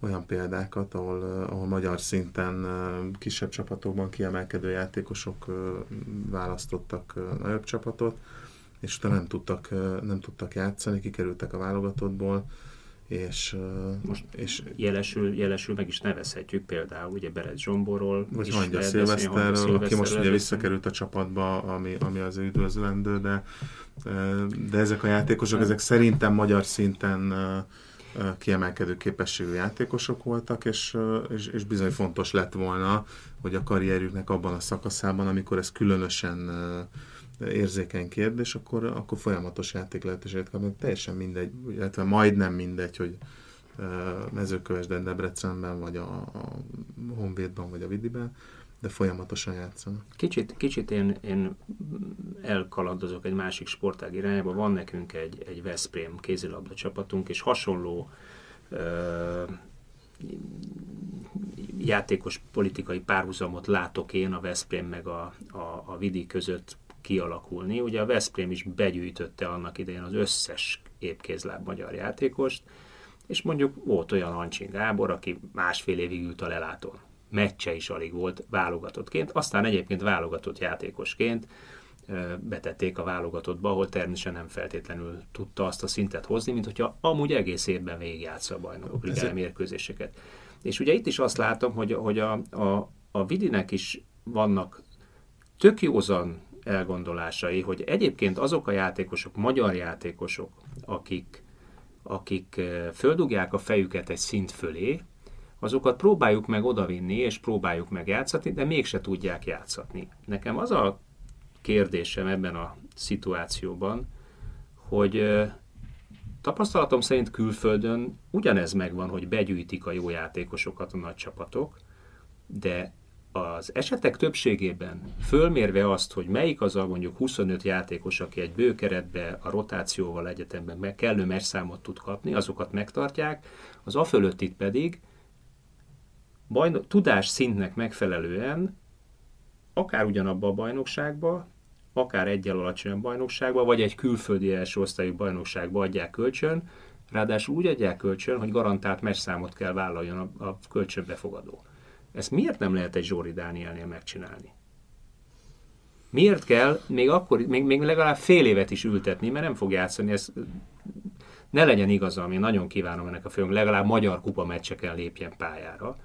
Speaker 3: olyan példákat, ahol, ahol magyar szinten kisebb csapatokban kiemelkedő játékosok választottak nagyobb csapatot, és utána nem tudtak, nem tudtak játszani, kikerültek a válogatottból, és,
Speaker 5: Most és jelesül, jelesül meg is nevezhetjük például ugye Beret Zsomborról,
Speaker 3: vagy Hangya Szilveszterről, aki most ugye visszakerült a csapatba, ami, ami az üdvözlendő, de, de ezek a játékosok, ezek szerintem magyar szinten kiemelkedő képességű játékosok voltak, és, és, és bizony fontos lett volna, hogy a karrierjüknek abban a szakaszában, amikor ez különösen érzékeny kérdés, akkor, akkor folyamatos játék lehetőséget kapnak. Teljesen mindegy, illetve majdnem mindegy, hogy mezőkövesden, Debrecenben, vagy a, a Honvédban, vagy a Vidiben, de folyamatosan játszanak.
Speaker 5: Kicsit, kicsit én, én elkalandozok egy másik sportág irányába. Van nekünk egy, egy Veszprém kézilabda csapatunk, és hasonló ö, játékos politikai párhuzamot látok én a Veszprém meg a, a, a Vidi között kialakulni. Ugye a Veszprém is begyűjtötte annak idején az összes épkézláb magyar játékost, és mondjuk volt olyan Ancsin Gábor, aki másfél évig ült a lelátón. Meccse is alig volt válogatottként, aztán egyébként válogatott játékosként betették a válogatottba, ahol természetesen nem feltétlenül tudta azt a szintet hozni, mint hogyha amúgy egész évben végigjátsza a bajnokok ligája mérkőzéseket. És ugye itt is azt látom, hogy, hogy a, a, a Vidinek is vannak tök józan elgondolásai, hogy egyébként azok a játékosok, magyar játékosok, akik, akik eh, földugják a fejüket egy szint fölé, azokat próbáljuk meg odavinni, és próbáljuk meg játszatni, de mégse tudják játszatni. Nekem az a kérdésem ebben a szituációban, hogy eh, tapasztalatom szerint külföldön ugyanez megvan, hogy begyűjtik a jó játékosokat a nagy csapatok, de az esetek többségében fölmérve azt, hogy melyik az a mondjuk 25 játékos, aki egy bőkeretbe a rotációval egyetemben meg kellő számot tud kapni, azokat megtartják, az a fölöttit pedig bajno- tudás szintnek megfelelően akár ugyanabba a bajnokságba, akár egyel alacsonyabb bajnokságba, vagy egy külföldi első osztályú bajnokságba adják kölcsön, ráadásul úgy adják kölcsön, hogy garantált számot kell vállaljon a, a kölcsönbefogadó. Ezt miért nem lehet egy Zsóri Dánielnél megcsinálni? Miért kell még akkor, még, még legalább fél évet is ültetni, mert nem fog játszani, ez ne legyen igazam, én nagyon kívánom ennek a főnk, legalább magyar kupa meccseken lépjen pályára,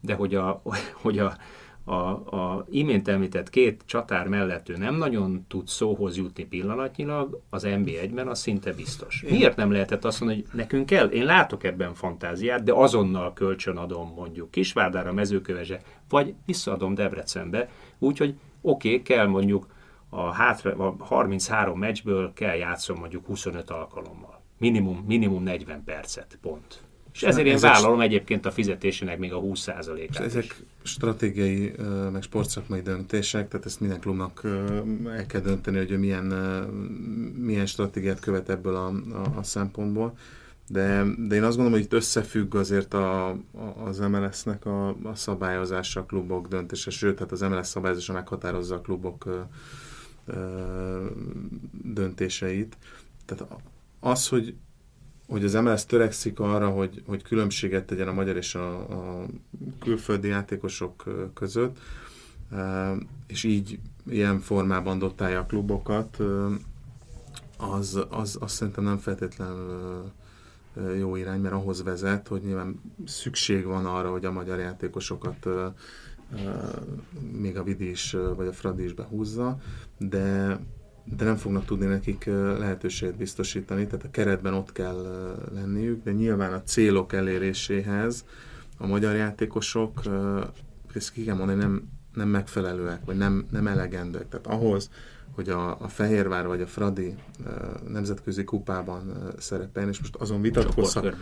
Speaker 5: de hogy a, hogy a, a, a imént említett két csatár mellett ő nem nagyon tud szóhoz jutni pillanatnyilag, az NB1-ben az szinte biztos. Miért nem lehetett azt mondani, hogy nekünk kell, én látok ebben fantáziát, de azonnal kölcsön adom mondjuk Kisvárdára, Mezőkövese, vagy visszaadom Debrecenbe, úgyhogy oké, okay, kell mondjuk a, hátra, a 33 meccsből kell játszom mondjuk 25 alkalommal. Minimum, minimum 40 percet, pont. És ezért én vállalom egyébként a fizetésének még a 20%-át
Speaker 3: Ezek is. stratégiai, meg sportszakmai döntések, tehát ezt minden klubnak el kell dönteni, hogy milyen, milyen stratégiát követ ebből a, a, a szempontból. De, de én azt gondolom, hogy itt összefügg azért a, a, az MLS-nek a, a szabályozása, a klubok döntése, sőt, hát az MLS szabályozása meghatározza a klubok ö, ö, döntéseit. tehát az, hogy, hogy az MLS törekszik arra, hogy, hogy különbséget tegyen a magyar és a, a külföldi játékosok között, és így ilyen formában dotálja a klubokat, az, az, az szerintem nem feltétlenül jó irány, mert ahhoz vezet, hogy nyilván szükség van arra, hogy a magyar játékosokat még a Vidi is, vagy a Fradi is behúzza, de, de nem fognak tudni nekik lehetőséget biztosítani, tehát a keretben ott kell lenniük, de nyilván a célok eléréséhez a magyar játékosok, ezt ki kell mondani, nem, nem megfelelőek, vagy nem, nem elegendőek. Tehát ahhoz, hogy a, a Fehérvár vagy a Fradi nemzetközi kupában szerepeljen, és most azon vitatkozhatunk.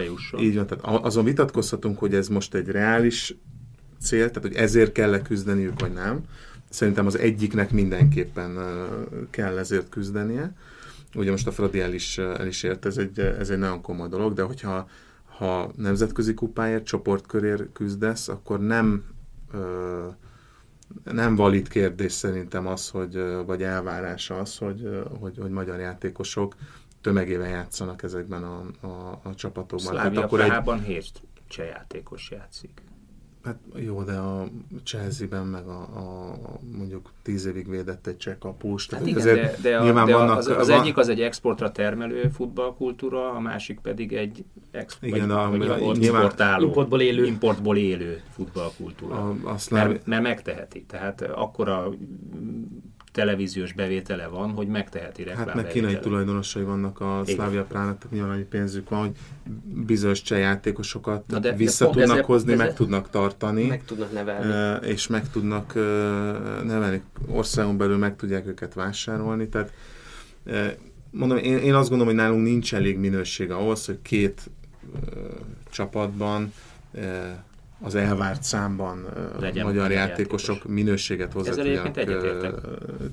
Speaker 3: Így van, tehát azon vitatkozhatunk, hogy ez most egy reális cél, tehát hogy ezért kell-e küzdeniük, vagy nem. Szerintem az egyiknek mindenképpen kell ezért küzdenie. Ugye most a Fradi el is, el is ért, ez egy, ez egy nagyon komoly dolog, de hogyha ha nemzetközi kupáért, csoportkörért küzdesz, akkor nem nem valid kérdés szerintem az, hogy, vagy elvárás az, hogy, hogy, hogy magyar játékosok tömegével játszanak ezekben a, a, a csapatokban.
Speaker 5: Szlávia hát akkor egy... hét cseh játékos játszik.
Speaker 3: Hát jó, de a Chelsea-ben meg a, a, mondjuk tíz évig védett egy cseh kapust.
Speaker 5: Hát igen, de, de, a, de vannak, az, az van... egyik az egy exportra termelő futballkultúra, a másik pedig egy export, igen, vagy, a, vagy importáló, importból élő, importból élő futballkultúra. A, azt mert, mert megteheti. Tehát akkora televíziós bevétele van, hogy megteheti reklám
Speaker 3: Hát meg kínai tulajdonosai vannak a Slavia Prának, tehát nyilván annyi pénzük van, hogy bizonyos cseh játékosokat Na de, vissza de tudnak ezzel, hozni, ezzel, meg tudnak tartani.
Speaker 4: Meg tudnak nevelni.
Speaker 3: És meg tudnak nevelni. Országon belül meg tudják őket vásárolni, tehát mondom, én, én azt gondolom, hogy nálunk nincs elég minőség ahhoz, hogy két csapatban az elvárt számban Legyen magyar játékosok játékos. minőséget hozzá tudjanak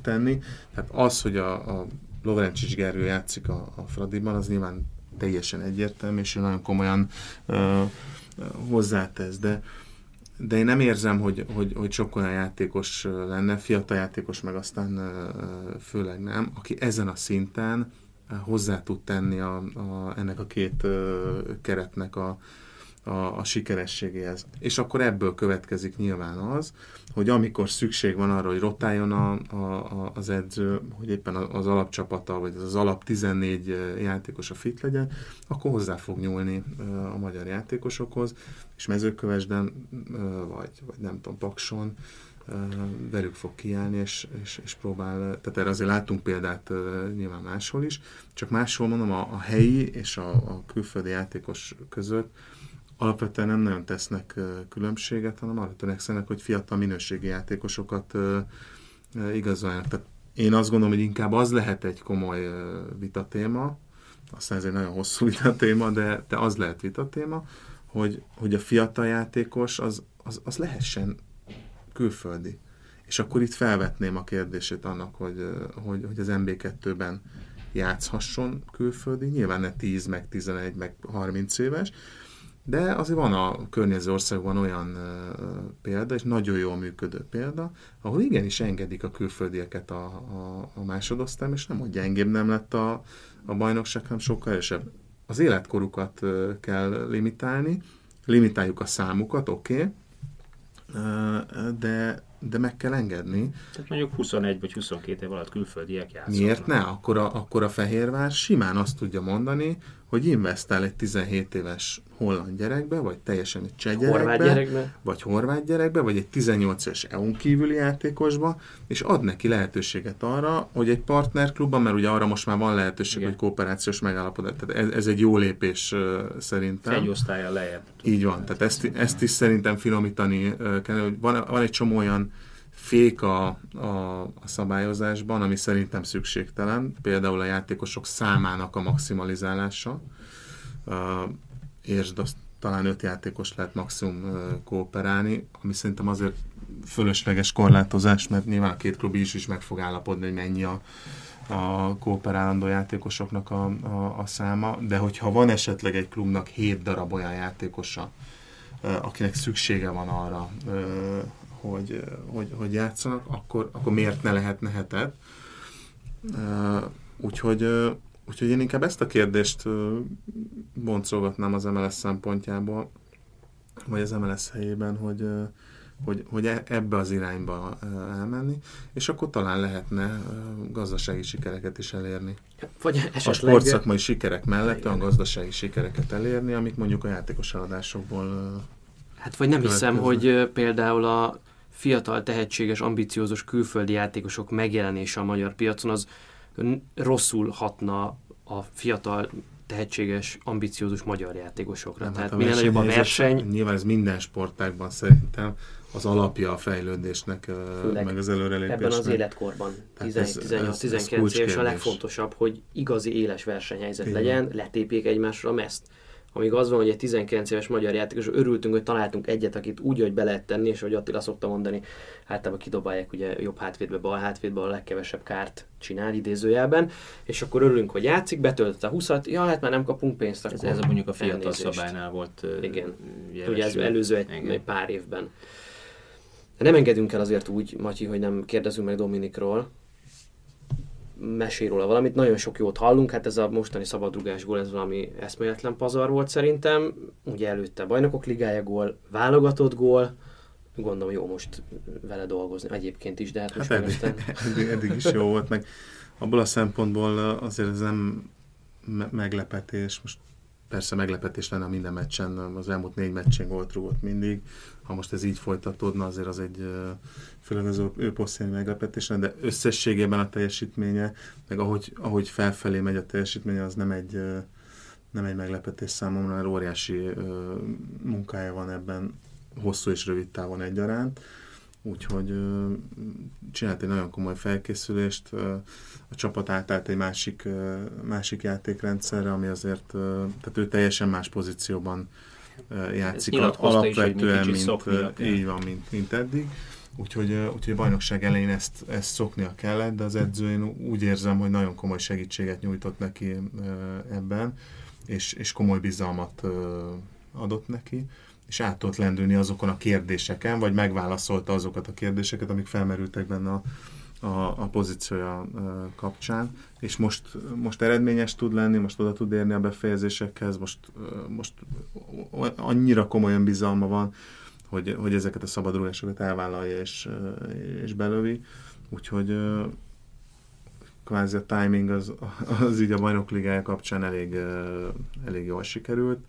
Speaker 3: tenni. Tehát az, hogy a, a Lovrencsics Gergő játszik a, a Fradiban, az nyilván teljesen egyértelmű, és ő nagyon komolyan uh, hozzátesz, de de én nem érzem, hogy, hogy, hogy sok olyan játékos lenne, fiatal játékos meg aztán uh, főleg nem, aki ezen a szinten hozzá tud tenni a, a, ennek a két uh, keretnek a, a, a sikerességéhez. És akkor ebből következik nyilván az, hogy amikor szükség van arra, hogy rotáljon a, a, az edző, hogy éppen az alapcsapata, vagy az alap 14 játékos a fit legyen, akkor hozzá fog nyúlni a magyar játékosokhoz, és mezőkövesden, vagy, vagy nem tudom, Pakson, velük fog kiállni, és, és, és próbál, tehát erre azért látunk példát nyilván máshol is, csak máshol mondom, a, a helyi és a, a külföldi játékos között alapvetően nem nagyon tesznek különbséget, hanem arra törekszenek, hogy fiatal minőségi játékosokat igazoljanak. Tehát én azt gondolom, hogy inkább az lehet egy komoly vitatéma, aztán ez egy nagyon hosszú vitatéma, de, de az lehet vitatéma, hogy, hogy a fiatal játékos az, az, az lehessen külföldi. És akkor itt felvetném a kérdését annak, hogy, hogy, hogy az MB2-ben játszhasson külföldi, nyilván ne 10, meg 11, meg 30 éves, de azért van a környező országban olyan uh, példa, és nagyon jól működő példa, ahol igenis engedik a külföldieket a, a, a másodosztály, és nem, hogy gyengébb nem lett a, a bajnokság, hanem sokkal erősebb. Az életkorukat kell limitálni, limitáljuk a számukat, oké, okay, de, de meg kell engedni.
Speaker 5: Tehát mondjuk 21 vagy 22 év alatt külföldiek játszanak.
Speaker 3: Miért ne? Akkor a, akkor a Fehérvár simán azt tudja mondani, hogy investál egy 17 éves holland gyerekbe, vagy teljesen egy cseh gyerekbe, horvát gyerekbe, vagy horvát gyerekbe, vagy egy 18 éves EU-n kívüli játékosba, és ad neki lehetőséget arra, hogy egy partnerklubban, mert ugye arra most már van lehetőség, Igen. hogy kooperációs megállapodás, tehát ez, ez egy jó lépés szerintem.
Speaker 5: Egy osztálya lejjebb.
Speaker 3: Így van, tehát ezt, ezt is szerintem finomítani kell, hogy van, van egy csomó olyan fék a, a, a szabályozásban, ami szerintem szükségtelen, például a játékosok számának a maximalizálása. Uh, értsd azt, talán öt játékos lehet maximum kooperálni, ami szerintem azért fölösleges korlátozás, mert nyilván a két klub is, is meg fog állapodni, hogy mennyi a, a kooperálandó játékosoknak a, a, a száma, de hogyha van esetleg egy klubnak hét darab olyan játékosa, akinek szüksége van arra, hogy, hogy, hogy játszanak, akkor, akkor miért ne lehetne hetet? Úgyhogy, úgyhogy én inkább ezt a kérdést boncolgatnám az MLS szempontjából, vagy az MLS helyében, hogy, hogy, hogy e, ebbe az irányba elmenni, és akkor talán lehetne gazdasági sikereket is elérni.
Speaker 4: Vagy esetleg...
Speaker 3: A sportszakmai sikerek mellett a gazdasági sikereket elérni, amik mondjuk a játékos eladásokból
Speaker 4: Hát vagy nem hiszem, hogy például a fiatal, tehetséges, ambiciózus külföldi játékosok megjelenése a magyar piacon az rosszul hatna a fiatal, tehetséges, ambiciózus magyar játékosokra. Nem, Tehát hát minél nagyobb a verseny.
Speaker 3: Nyilván ez minden sportágban szerintem az alapja a fejlődésnek, Főleg meg az előrelépésnek.
Speaker 4: Ebben az életkorban, 18-19 éves a legfontosabb, hogy igazi éles versenyhelyzet Igen. legyen, letépjék egymásra a meszt. Amíg az van, hogy egy 19 éves magyar játékos, örültünk, hogy találtunk egyet, akit úgy, hogy be lehet tenni, és hogy Attila szokta mondani, általában kidobálják ugye jobb hátvédbe, bal hátvédbe a legkevesebb kárt csinál idézőjelben, és akkor örülünk, hogy játszik, betöltött a 20-at, ja, hát már nem kapunk pénzt.
Speaker 5: Akkor ez, ez mondjuk a fiatal elnézést. szabálynál volt
Speaker 4: Igen, ugye ez előző egy, egy pár évben. De nem engedünk el azért úgy, Matyi, hogy nem kérdezünk meg Dominikról, mesél róla valamit. Nagyon sok jót hallunk, hát ez a mostani szabadrugás gól, ez valami eszméletlen pazar volt szerintem. Ugye előtte bajnokok ligája gól, válogatott gól, gondolom jó most vele dolgozni egyébként is, de hát most
Speaker 3: hát eddig, eddig, eddig, is jó volt, meg abból a szempontból azért ez nem me- meglepetés, most persze meglepetés lenne minden meccsen, az elmúlt négy meccsen gólt rúgott mindig, ha most ez így folytatódna, azért az egy főleg az ő posztjai meglepetés de összességében a teljesítménye, meg ahogy, ahogy felfelé megy a teljesítménye, az nem egy, nem egy meglepetés számomra, mert óriási munkája van ebben hosszú és rövid távon egyaránt. Úgyhogy csinált egy nagyon komoly felkészülést, a csapat átállt egy másik, másik játékrendszerre, ami azért, tehát ő teljesen más pozícióban játszik alapvetően, is, mint, így van, mint, mint eddig. Úgyhogy, úgyhogy a bajnokság elején ezt, ezt szoknia kellett, de az edző én úgy érzem, hogy nagyon komoly segítséget nyújtott neki ebben, és, és komoly bizalmat adott neki, és át tudott lendülni azokon a kérdéseken, vagy megválaszolta azokat a kérdéseket, amik felmerültek benne a, a, a pozíciója kapcsán, és most, most eredményes tud lenni, most oda tud érni a befejezésekhez, most, most annyira komolyan bizalma van, hogy, hogy ezeket a szabadulásokat elvállalja és, és belövi, úgyhogy kvázi a timing az, az így a bajnok ligája kapcsán elég, elég jól sikerült.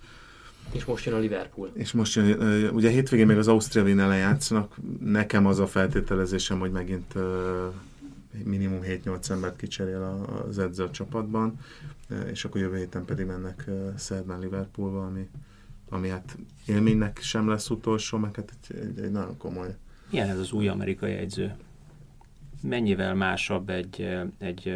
Speaker 4: És most jön a Liverpool.
Speaker 3: És most jön, ugye hétvégén még az Ausztria Wien játszanak. Nekem az a feltételezésem, hogy megint minimum 7-8 embert kicserél az edző a csapatban, és akkor jövő héten pedig mennek szerdán Liverpoolba, ami, ami hát élménynek sem lesz utolsó, meg hát egy, egy, egy nagyon komoly.
Speaker 5: Milyen ez az új amerikai edző? Mennyivel másabb egy, egy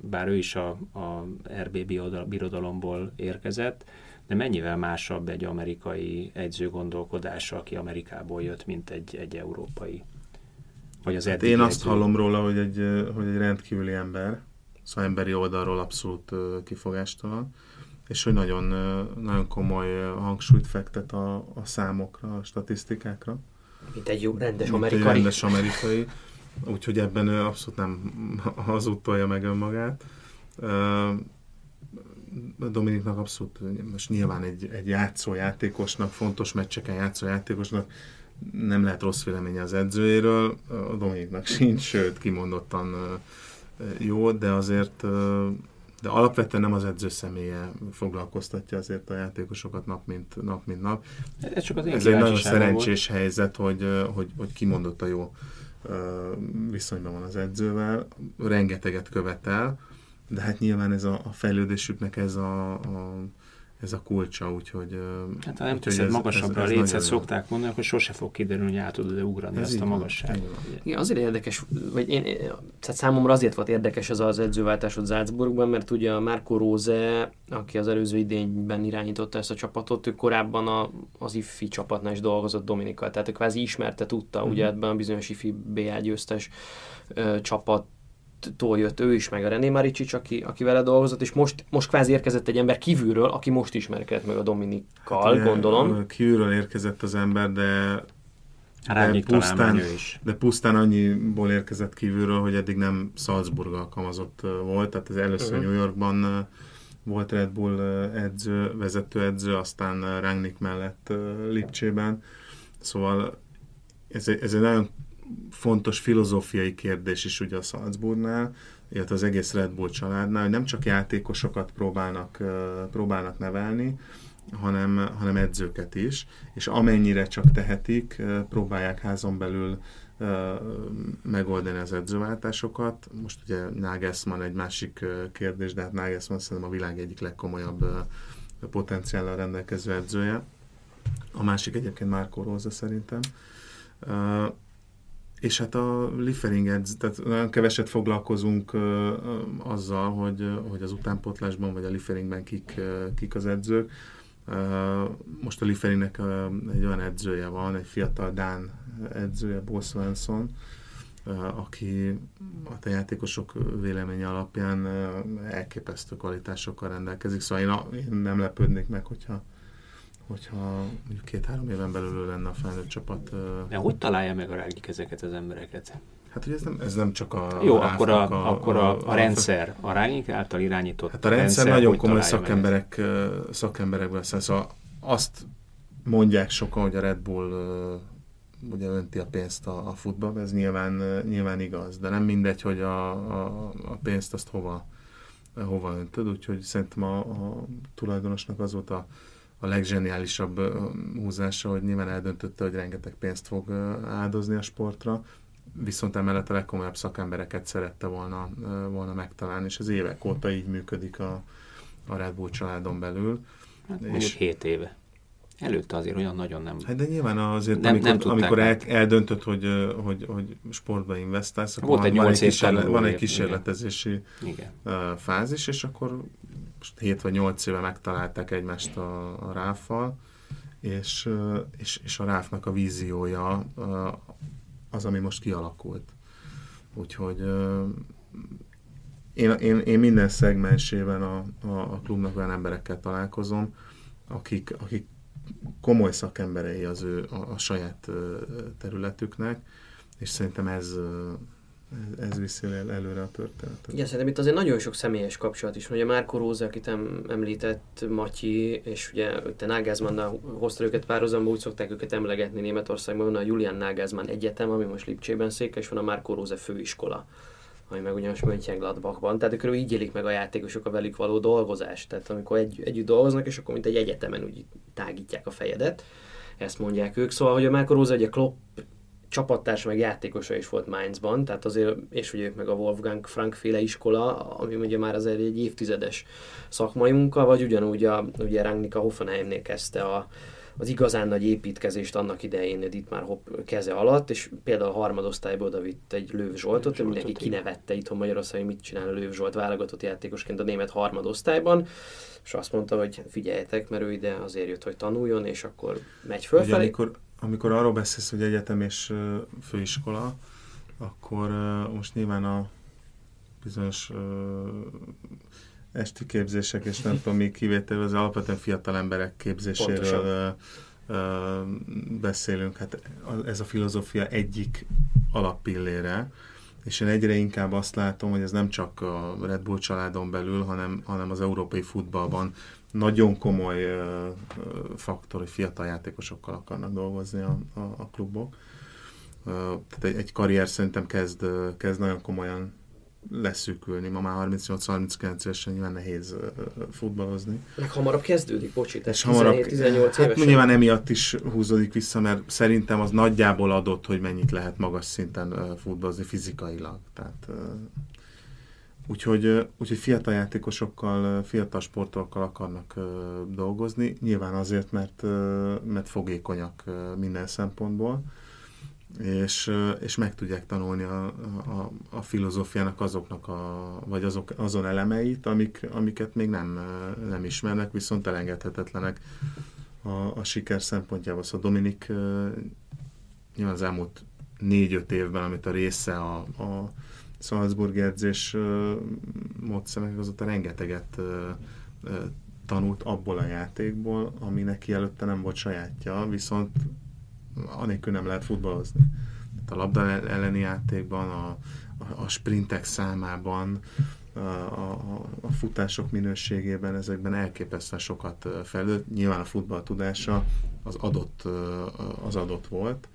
Speaker 5: bár ő is a, a RB birodalomból érkezett, de mennyivel másabb egy amerikai edző gondolkodása, aki Amerikából jött, mint egy, egy európai?
Speaker 3: Vagy az hát én azt edző? hallom róla, hogy egy, hogy egy rendkívüli ember, szóval emberi oldalról abszolút kifogástalan, és hogy nagyon, nagyon komoly hangsúlyt fektet a, a számokra, a statisztikákra.
Speaker 4: Mint egy jó rendes amerikai.
Speaker 3: Mint egy rendes amerikai. Úgyhogy ebben ő abszolút nem hazudtolja meg önmagát. Dominiknak abszolút, most nyilván egy, egy játszójátékosnak, fontos meccseken játszójátékosnak nem lehet rossz véleménye az edzőjéről, a Dominiknak sincs, sőt kimondottan jó, de azért de alapvetően nem az edző személye foglalkoztatja azért a játékosokat nap mint nap. Mint nap. Ez, csak az Ez egy nagyon szerencsés volt. helyzet, hogy, hogy, hogy kimondott a jó viszonyban van az edzővel, rengeteget követel, de hát nyilván ez a, a fejlődésüknek ez a, a ez a kulcsa, úgyhogy...
Speaker 5: Hát ha nem teszed ez, magasabbra ez, ez a lécet, szokták mondani, hogy sose fog kiderülni, hogy át tudod ugrani ez ezt a magasságot.
Speaker 4: Igen, azért érdekes, vagy én, tehát számomra azért volt érdekes ez az edzőváltásod Salzburgban, mert ugye a Marco Rose, aki az előző idényben irányította ezt a csapatot, ő korábban a, az IFI csapatnál is dolgozott Dominikkal, tehát ő kvázi ismerte, tudta, mm-hmm. ugye ebben a bizonyos IFI BA győztes ö, csapat tól jött ő is, meg a René Maricsics, aki, aki vele dolgozott, és most, most kvázi érkezett egy ember kívülről, aki most ismerkedett meg a Dominikkal, hát, gondolom.
Speaker 3: Kívülről érkezett az ember, de
Speaker 5: Rányik pusztán, is.
Speaker 3: de pusztán annyiból érkezett kívülről, hogy eddig nem Salzburg alkalmazott volt, tehát ez először uh-huh. New Yorkban volt Red Bull edző, vezetőedző, aztán Rangnick mellett Lipcsében. Szóval ez egy, ez egy nagyon fontos filozófiai kérdés is ugye a Salzburgnál, illetve az egész Red Bull családnál, hogy nem csak játékosokat próbálnak, próbálnak nevelni, hanem, hanem edzőket is, és amennyire csak tehetik, próbálják házon belül megoldani az edzőváltásokat. Most ugye Nagelsmann egy másik kérdés, de hát Nagelsmann szerintem a világ egyik legkomolyabb potenciállal rendelkező edzője. A másik egyébként Marco Rosa szerintem. És hát a Liefering edz, tehát nagyon keveset foglalkozunk azzal, hogy, hogy az utánpotlásban vagy a Lieferingben kik, kik az edzők. Most a Lieferingnek egy olyan edzője van, egy fiatal Dán edzője, Bo Svensson, aki a játékosok véleménye alapján elképesztő kvalitásokkal rendelkezik, szóval én, én nem lepődnék meg, hogyha hogyha mondjuk két-három éven belül lenne a felnőtt csapat.
Speaker 5: De hogy találja meg a rágik ezeket az embereket?
Speaker 3: Hát ugye ez nem, ez nem csak a
Speaker 5: Jó, akkor a, a, akkor a, a, a, rendszer, a rágik által irányított
Speaker 3: Hát a rendszer, rendszer nagyon komoly szakemberek, szakemberekből szóval azt mondják sokan, hogy a Red Bull ugye önti a pénzt a, a futball, ez nyilván, nyilván igaz, de nem mindegy, hogy a, a, a pénzt azt hova, hova öntöd, úgyhogy szerintem a, a tulajdonosnak az volt a, a legzseniálisabb húzása, hogy nyilván eldöntötte, hogy rengeteg pénzt fog áldozni a sportra, viszont emellett a legkomolyabb szakembereket szerette volna, volna megtalálni, és az évek óta így működik a, a Red Bull családon belül.
Speaker 5: Hát és 7 éve. Előtte azért olyan nagyon nem...
Speaker 3: Hát de nyilván azért, nem, amikor, nem amikor el, eldöntött, hogy, hogy, hogy sportba investálsz, akkor
Speaker 5: Volt egy
Speaker 3: van,
Speaker 5: egy
Speaker 3: kísérlet, van egy kísérletezési Igen. fázis, és akkor 7 vagy 8 éve megtalálták egymást a, a ráfal, és, és, és a ráfnak a víziója az, ami most kialakult. Úgyhogy én, én, én minden szegmensében a, a, a klubnak olyan emberekkel találkozom, akik, akik komoly szakemberei az ő a, a saját területüknek, és szerintem ez, ez, ez viszi el, előre a történetet.
Speaker 4: Igen, szerintem itt azért nagyon sok személyes kapcsolat is. Ugye Márko Róza, akit em, említett, Matyi, és ugye te Nagelsmann hozta őket párhuzamba, úgy szokták őket emlegetni Németországban, van a Julian Nagelsmann Egyetem, ami most Lipcsében székes, van a Márko Róza főiskola ami meg ugyanis Mönchengladbachban. Tehát akkor így élik meg a játékosok a velük való dolgozást. Tehát amikor egy, együtt dolgoznak, és akkor mint egy egyetemen úgy tágítják a fejedet. Ezt mondják ők. Szóval, hogy a Marco Rosa, ugye Klopp csapattárs meg játékosa is volt Mainzban, tehát azért, és ugye meg a Wolfgang Frank féle iskola, ami ugye már azért egy évtizedes szakmai munka, vagy ugyanúgy a, ugye Rangnika Hoffenheimnél kezdte a, az igazán nagy építkezést annak idején itt már Hopp keze alatt, és például a harmadosztályból oda vitt egy Lőv Zsoltot, Zsoltot mindenki kinevette itthon Magyarországon, hogy mit csinál Lőv Zsolt válogatott játékosként a német harmadosztályban, és azt mondta, hogy figyeljetek, mert ő ide azért jött, hogy tanuljon, és akkor megy fölfelé. Ugye,
Speaker 3: amikor, amikor arról beszélsz, hogy egyetem és főiskola, akkor most nyilván a bizonyos esti képzések, és nem tudom, még kivétel, az alapvetően fiatal emberek képzéséről ö, beszélünk. Hát ez a filozófia egyik alappillére, és én egyre inkább azt látom, hogy ez nem csak a Red Bull családon belül, hanem, hanem az európai futballban nagyon komoly faktor, hogy fiatal játékosokkal akarnak dolgozni a, a, a klubok. Tehát egy, egy karrier szerintem kezd, kezd nagyon komolyan leszűkülni. Ma már 38-39 évesen nyilván nehéz futballozni.
Speaker 4: Meg hamarabb kezdődik, bocsi,
Speaker 3: tehát 17, 18 hát évesen. nyilván emiatt is húzódik vissza, mert szerintem az nagyjából adott, hogy mennyit lehet magas szinten futballozni fizikailag. Tehát, úgyhogy, úgyhogy fiatal játékosokkal, fiatal sportolókkal akarnak dolgozni, nyilván azért, mert, mert fogékonyak minden szempontból és, és meg tudják tanulni a, a, a filozófiának azoknak a, vagy azok, azon elemeit, amik, amiket még nem, nem ismernek, viszont elengedhetetlenek a, a siker szempontjából. Szóval Dominik nyilván az elmúlt négy-öt évben, amit a része a, a Salzburg edzés módszernek, azóta rengeteget tanult abból a játékból, ami neki előtte nem volt sajátja, viszont anélkül nem lehet futballozni. A labda elleni játékban, a, a, sprintek számában, a, a, a futások minőségében, ezekben elképesztően sokat fejlődött. Nyilván a futball tudása az adott, az adott volt,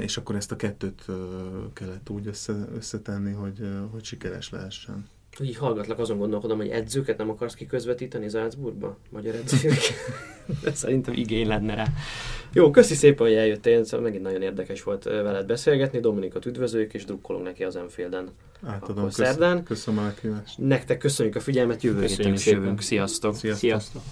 Speaker 3: és akkor ezt a kettőt kellett úgy össze, összetenni, hogy, hogy sikeres lehessen.
Speaker 4: Hogy így hallgatlak, azon gondolkodom, hogy edzőket nem akarsz kiközvetíteni Salzburgba? Magyar edzők? Szerintem igény lenne rá. Jó, köszi szépen, hogy eljöttél, szóval megint nagyon érdekes volt veled beszélgetni. Dominikot üdvözöljük, és drukkolunk neki az Enfielden.
Speaker 3: Átadom, szerdán. Köszönöm a meghívást.
Speaker 4: Nektek köszönjük a figyelmet, jövő héten is jövünk. Sziasztok!
Speaker 3: Sziasztok!
Speaker 5: Sziasztok.